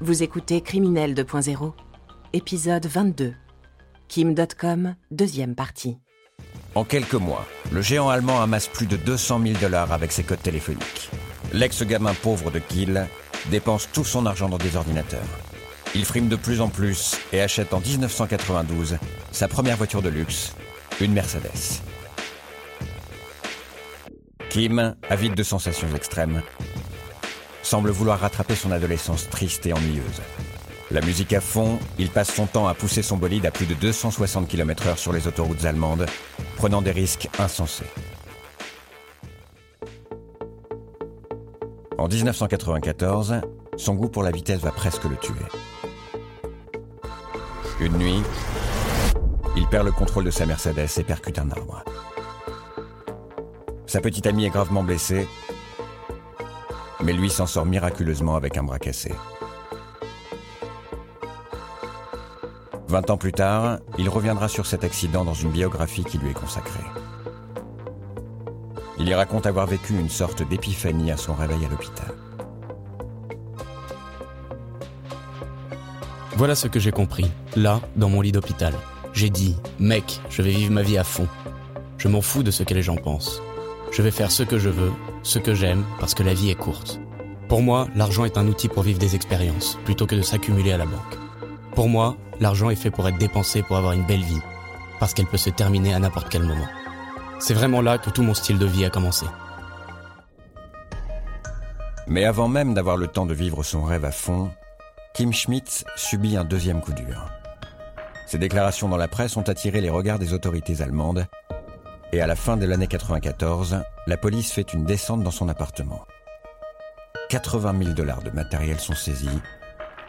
Vous écoutez Criminel 2.0, épisode 22. Kim.com, deuxième partie. En quelques mois, le géant allemand amasse plus de 200 000 dollars avec ses codes téléphoniques. L'ex-gamin pauvre de Kiel dépense tout son argent dans des ordinateurs. Il frime de plus en plus et achète en 1992 sa première voiture de luxe, une Mercedes. Kim, avide de sensations extrêmes, semble vouloir rattraper son adolescence triste et ennuyeuse. La musique à fond, il passe son temps à pousser son bolide à plus de 260 km/h sur les autoroutes allemandes, prenant des risques insensés. En 1994, son goût pour la vitesse va presque le tuer. Une nuit, il perd le contrôle de sa Mercedes et percute un arbre. Sa petite amie est gravement blessée, mais lui s'en sort miraculeusement avec un bras cassé. Vingt ans plus tard, il reviendra sur cet accident dans une biographie qui lui est consacrée. Il y raconte avoir vécu une sorte d'épiphanie à son réveil à l'hôpital. Voilà ce que j'ai compris, là, dans mon lit d'hôpital. J'ai dit, mec, je vais vivre ma vie à fond. Je m'en fous de ce que les gens pensent. Je vais faire ce que je veux, ce que j'aime, parce que la vie est courte. Pour moi, l'argent est un outil pour vivre des expériences, plutôt que de s'accumuler à la banque. Pour moi, l'argent est fait pour être dépensé pour avoir une belle vie, parce qu'elle peut se terminer à n'importe quel moment. C'est vraiment là que tout mon style de vie a commencé. Mais avant même d'avoir le temps de vivre son rêve à fond, Kim Schmitz subit un deuxième coup dur. Ses déclarations dans la presse ont attiré les regards des autorités allemandes et à la fin de l'année 94, la police fait une descente dans son appartement. 80 000 dollars de matériel sont saisis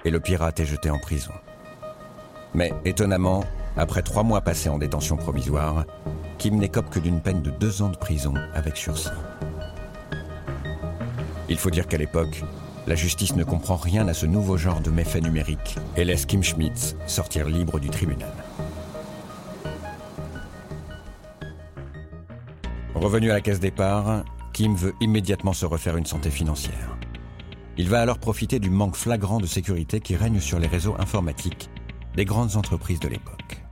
et le pirate est jeté en prison. Mais étonnamment, après trois mois passés en détention provisoire, Kim n'écope que d'une peine de deux ans de prison avec sursis. Il faut dire qu'à l'époque, la justice ne comprend rien à ce nouveau genre de méfaits numériques et laisse Kim Schmitz sortir libre du tribunal. Revenu à la caisse départ, Kim veut immédiatement se refaire une santé financière. Il va alors profiter du manque flagrant de sécurité qui règne sur les réseaux informatiques des grandes entreprises de l'époque.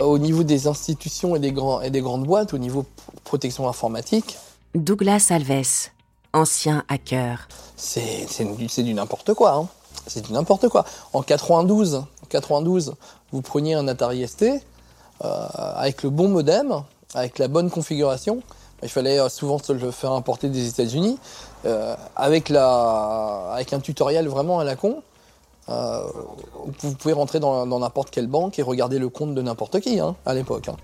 Au niveau des institutions et des, grands, et des grandes boîtes, au niveau protection informatique, Douglas Alves, ancien hacker. c'est c'est du n'importe quoi. hein. C'est du n'importe quoi. En 92, en 92, vous preniez un Atari ST euh, avec le bon modem, avec la bonne configuration. Il fallait euh, souvent se le faire importer des États-Unis, euh, avec, la, avec un tutoriel vraiment à la con. Euh, vous pouvez rentrer dans n'importe quelle banque et regarder le compte de n'importe qui hein, à l'époque. hein.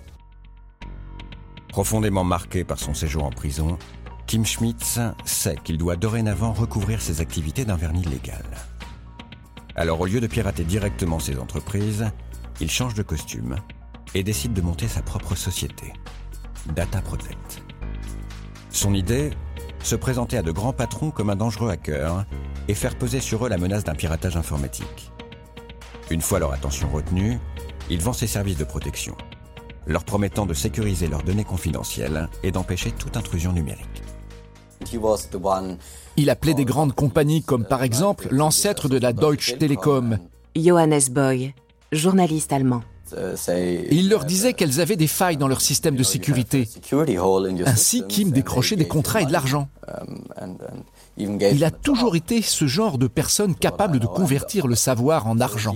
Profondément marqué par son séjour en prison, Kim Schmitz sait qu'il doit dorénavant recouvrir ses activités d'un vernis légal. Alors au lieu de pirater directement ses entreprises, il change de costume et décide de monter sa propre société, Data Protect. Son idée Se présenter à de grands patrons comme un dangereux hacker et faire peser sur eux la menace d'un piratage informatique. Une fois leur attention retenue, il vend ses services de protection, leur promettant de sécuriser leurs données confidentielles et d'empêcher toute intrusion numérique. Il appelait des grandes compagnies comme par exemple l'ancêtre de la Deutsche Telekom. Johannes Boy, journaliste allemand. Et il leur disait qu'elles avaient des failles dans leur système de sécurité. Ainsi, Kim décrochait des contrats et de l'argent. Il a toujours été ce genre de personne capable de convertir le savoir en argent.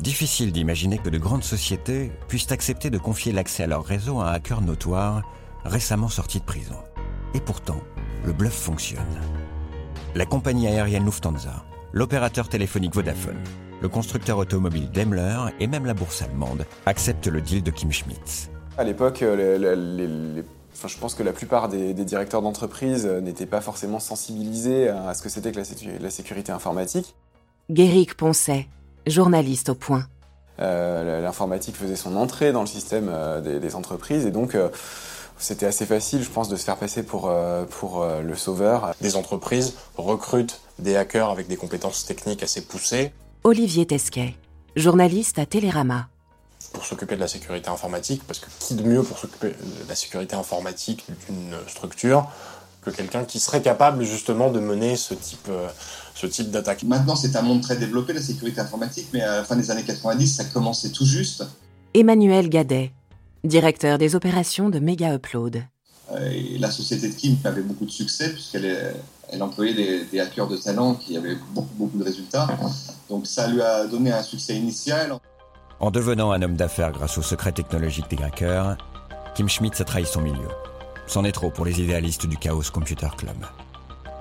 Difficile d'imaginer que de grandes sociétés puissent accepter de confier l'accès à leur réseau à un hacker notoire récemment sorti de prison. Et pourtant, le bluff fonctionne. La compagnie aérienne Lufthansa, l'opérateur téléphonique Vodafone, le constructeur automobile Daimler et même la bourse allemande acceptent le deal de Kim Schmitz. À l'époque, euh, les- les- les- les- enfin, je pense que la plupart des, des directeurs d'entreprise euh, n'étaient pas forcément sensibilisés à ce que c'était que la, sécu- la sécurité informatique. Guéric Poncet, journaliste au point. Euh, L'informatique faisait son entrée dans le système des, des entreprises et donc euh, c'était assez facile, je pense, de se faire passer pour, euh, pour euh, le sauveur. Des entreprises recrutent des hackers avec des compétences techniques assez poussées Olivier Tesquet, journaliste à Télérama. pour s'occuper de la sécurité informatique, parce que qui de mieux pour s'occuper de la sécurité informatique d'une structure que que quelqu'un qui serait capable justement de mener ce type, ce type d'attaque? Maintenant, c'est un monde très développé, la sécurité informatique, mais à la fin des années 90, ça commençait tout juste. Emmanuel Gadet, directeur des opérations de Mega Upload. Et la société de Kim avait beaucoup de succès puisqu'elle elle employait des, hackers de talent qui avaient beaucoup, beaucoup de résultats. Donc ça lui a donné un succès initial. En devenant un homme d'affaires grâce au secret technologique des hackers, Kim Schmidt a trahi son milieu. C'en est trop pour les idéalistes du Chaos Computer Club.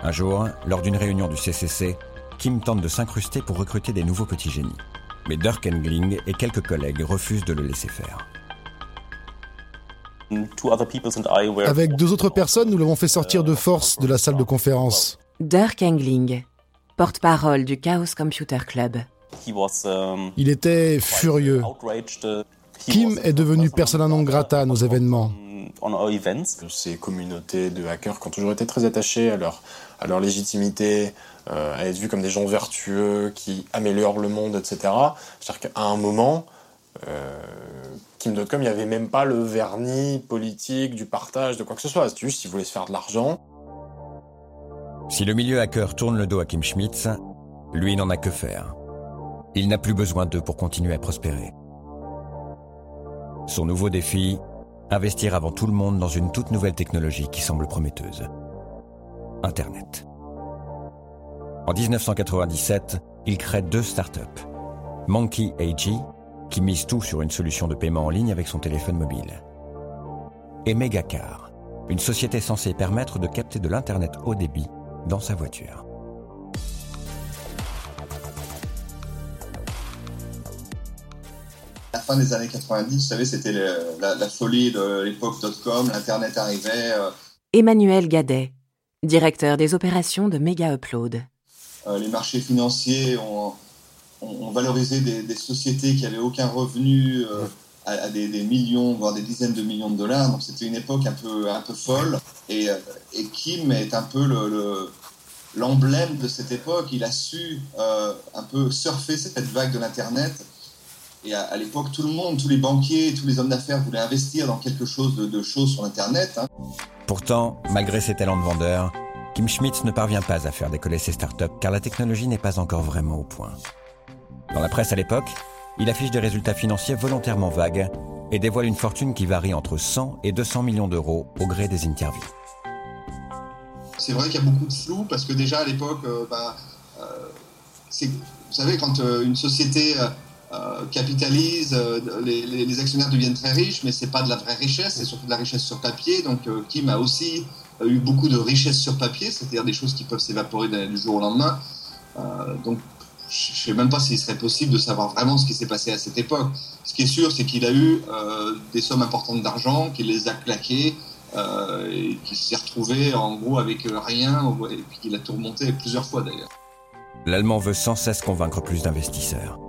Un jour, lors d'une réunion du CCC, Kim tente de s'incruster pour recruter des nouveaux petits génies. Mais Dirk Engling et quelques collègues refusent de le laisser faire. Avec deux autres personnes, nous l'avons fait sortir de force de la salle de conférence. Dirk Engling, porte-parole du Chaos Computer Club. Um, Il était furieux. Uh, Kim est devenu persona non grata à nos événements. Ces communautés de hackers qui ont toujours été très attachées à leur, à leur légitimité, euh, à être vus comme des gens vertueux qui améliorent le monde, etc. C'est-à-dire qu'à un moment, euh, Kim.com, il n'y avait même pas le vernis politique, du partage, de quoi que ce soit. C'était juste qu'il voulait se faire de l'argent. Si le milieu hacker tourne le dos à Kim Schmitz, lui n'en a que faire. Il n'a plus besoin d'eux pour continuer à prospérer. Son nouveau défi, investir avant tout le monde dans une toute nouvelle technologie qui semble prometteuse. Internet. En 1997, il crée deux startups. Monkey AG, qui mise tout sur une solution de paiement en ligne avec son téléphone mobile. Et Megacar, une société censée permettre de capter de l'Internet haut débit dans sa voiture. la fin des années 90, vous savez, c'était la, folie de l'époque .com, l'Internet arrivait. Euh. Emmanuel Gadet, directeur des opérations de Mega Upload. Euh, les marchés financiers ont, valorisé des, sociétés qui n'avaient aucun revenu euh, à, des, millions, voire des dizaines de millions de dollars. Donc c'était une époque un peu, un peu folle. Et, Kim est un peu le, l'emblème de cette époque. Il a su un peu surfer cette vague de l'Internet et à, l'époque, tout le monde, tous les banquiers, tous les hommes d'affaires voulaient investir dans quelque chose de, choses sur Internet. Hein. Pourtant, malgré ses talents de vendeur, Kim Schmitz ne parvient pas à faire décoller ses startups car la technologie n'est pas encore vraiment au point. Dans la presse à l'époque, il affiche des résultats financiers volontairement vagues et dévoile une fortune qui varie entre 100 et 200 millions d'euros au gré des interviews. C'est vrai qu'il y a beaucoup de flou parce que déjà à l'époque, euh, bah, euh, vous savez, quand euh, une société capitalise, euh, les, actionnaires deviennent très riches, mais c'est pas de la vraie richesse, c'est surtout de la richesse sur papier. Donc Kim a aussi eu beaucoup de richesses sur papier, c'est-à-dire des choses qui peuvent s'évaporer du jour au lendemain. donc je ne sais même pas s'il serait possible de savoir vraiment ce qui s'est passé à cette époque. Ce qui est sûr, c'est qu'il a eu des sommes importantes d'argent, qu'il les a claquées, et qu'il s'est retrouvé en gros avec rien, et qu'il a tout remonté plusieurs fois d'ailleurs. L'Allemand veut sans cesse convaincre plus d'investisseurs.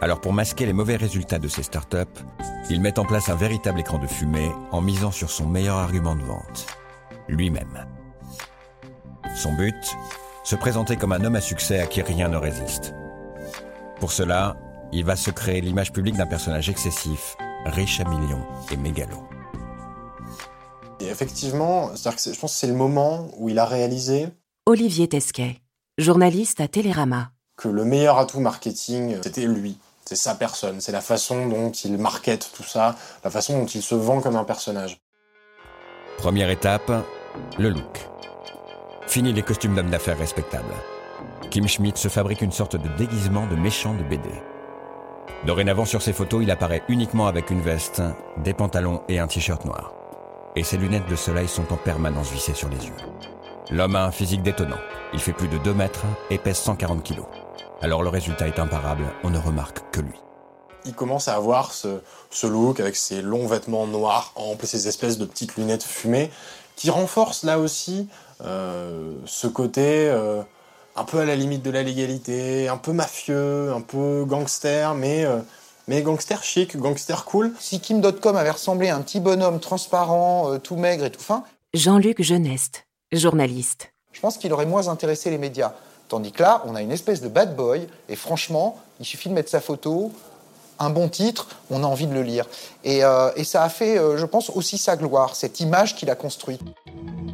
Alors pour masquer les mauvais résultats de ces startups, il met en place un véritable écran de fumée en misant sur son meilleur argument de vente, lui-même. Son but? Se présenter comme un homme à succès à qui rien ne résiste. Pour cela, il va se créer l'image publique d'un personnage excessif, riche à millions et mégalo. Et effectivement, je pense que c'est le moment où il a réalisé Olivier Tesquet, journaliste à Télérama que le meilleur atout marketing, c'était lui. C'est sa personne, c'est la façon dont il market tout ça, la façon dont il se vend comme un personnage. Première étape, le look. Fini les costumes d'homme d'affaires respectables. Kim Schmidt se fabrique une sorte de déguisement de méchant de BD. Dorénavant sur ses photos, il apparaît uniquement avec une veste, des pantalons et un t-shirt noir. Et ses lunettes de soleil sont en permanence vissées sur les yeux. L'homme a un physique détonnant. Il fait plus de 2 mètres et pèse 140 kilos. Alors le résultat est imparable, on ne remarque que lui. Il commence à avoir ce, look avec ses longs vêtements noirs amples et ses espèces de petites lunettes fumées qui renforcent là aussi euh, ce côté euh, un peu à la limite de la légalité, un peu mafieux, un peu gangster, mais, euh, mais gangster chic, gangster cool. Si Kim.com avait ressemblé à un petit bonhomme transparent, tout maigre et tout fin. Jean-Luc Geneste, journaliste. Je pense qu'il aurait moins intéressé les médias. Tandis que là, on a une espèce de bad boy, et franchement, il suffit de mettre sa photo, un bon titre, on a envie de le lire. Et, euh, ça a fait, euh, je pense, aussi sa gloire, cette image qu'il a construite.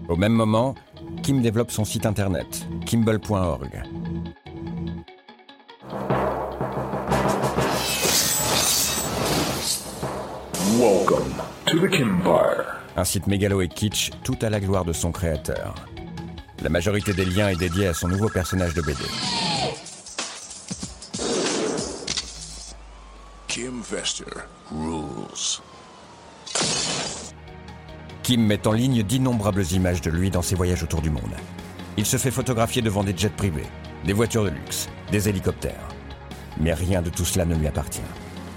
Au même moment, Kim développe son site internet, kimball.org. Welcome to the Un site mégalo et kitsch, tout à la gloire de son créateur. La majorité des liens est dédiée à son nouveau personnage de BD. Kim Vester rules. Kim met en ligne d'innombrables images de lui dans ses voyages autour du monde. Il se fait photographier devant des jets privés, des voitures de luxe, des hélicoptères. Mais rien de tout cela ne lui appartient.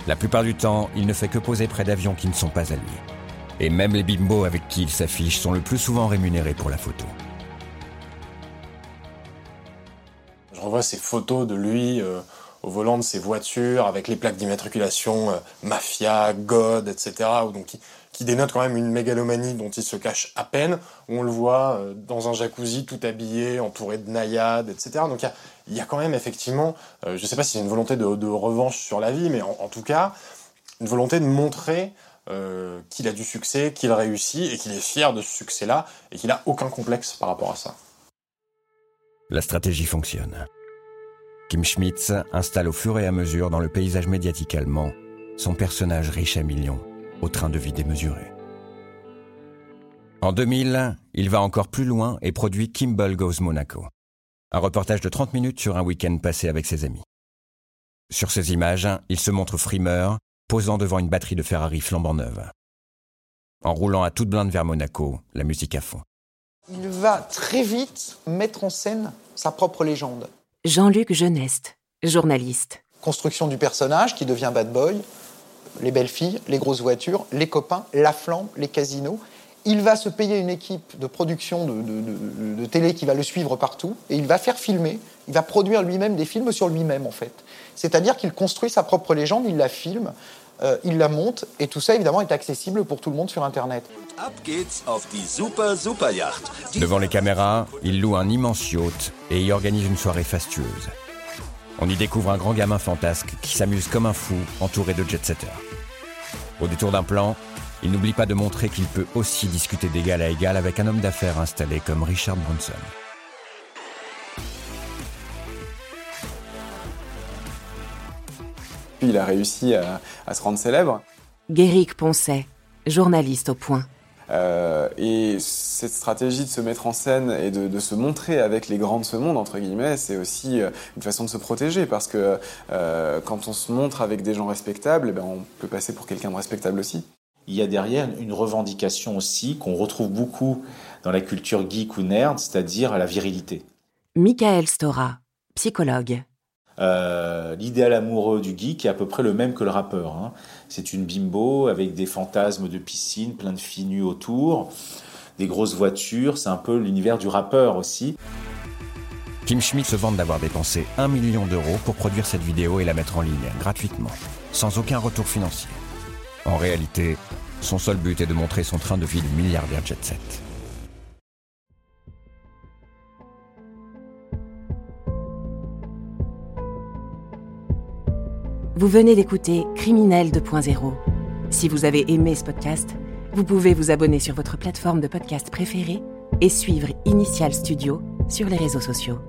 La plupart du temps, il ne fait que poser près d'avions qui ne sont pas à lui. Et même les bimbos avec qui il s'affiche sont le plus souvent rémunérés pour la photo. Je revois ces photos de lui euh, au volant de ses voitures avec les plaques d'immatriculation euh, Mafia, God, etc. Donc, qui, qui, dénote quand même une mégalomanie dont il se cache à peine. on le voit euh, dans un jacuzzi tout habillé, entouré de naïades, etc. Donc il y, a, quand même effectivement, je ne sais pas si c'est une volonté de, revanche sur la vie, mais en tout cas, une volonté de montrer euh, qu'il a du succès, qu'il réussit et qu'il est fier de ce succès-là et qu'il n'a aucun complexe par rapport à ça. La stratégie fonctionne. Kim Schmitz installe au fur et à mesure dans le paysage médiatique allemand son personnage riche à millions, au train de vie démesuré. En 2000, il va encore plus loin et produit Kimball Goes Monaco, un reportage de 30 minutes sur un week-end passé avec ses amis. Sur ces images, il se montre frimeur, posant devant une batterie de Ferrari flambant neuve. En roulant à toute blinde vers Monaco, la musique à fond. Il va très vite mettre en scène sa propre légende. Jean-Luc Geneste, journaliste. Construction du personnage qui devient bad boy, les belles filles, les grosses voitures, les copains, la flamme, les casinos. Il va se payer une équipe de production de, télé qui va le suivre partout et il va faire filmer, il va produire lui-même des films sur lui-même en fait. C'est-à-dire qu'il construit sa propre légende, il la filme, euh, il la monte et tout ça évidemment est accessible pour tout le monde sur Internet. Devant les caméras, il loue un immense yacht et y organise une soirée fastueuse. On y découvre un grand gamin fantasque qui s'amuse comme un fou entouré de jet-setters. Au détour d'un plan, il n'oublie pas de montrer qu'il peut aussi discuter d'égal à égal avec un homme d'affaires installé comme Richard Branson. Il a réussi à, se rendre célèbre. Guéric Poncet, journaliste au point. Euh, et cette stratégie de se mettre en scène et de, se montrer avec les grands de ce monde, entre guillemets, c'est aussi euh, une façon de se protéger parce que euh, quand on se montre avec des gens respectables, eh ben, on peut passer pour quelqu'un de respectable aussi il y a derrière une revendication aussi qu'on retrouve beaucoup dans la culture geek ou nerd, c'est-à-dire la virilité. Michael Stora, psychologue. Euh, l'idéal amoureux du geek est à peu près le même que le rappeur. Hein. C'est une bimbo avec des fantasmes de piscine, plein de filles nues autour, des grosses voitures. C'est un peu l'univers du rappeur aussi. Kim Schmidt se vante d'avoir dépensé un million d'euros pour produire cette vidéo et la mettre en ligne gratuitement, sans aucun retour financier. En réalité, son seul but est de montrer son train de vie de milliardaire jet set. Vous venez d'écouter Criminel 2.0. Si vous avez aimé ce podcast, vous pouvez vous abonner sur votre plateforme de podcast préférée et suivre Initial Studio sur les réseaux sociaux.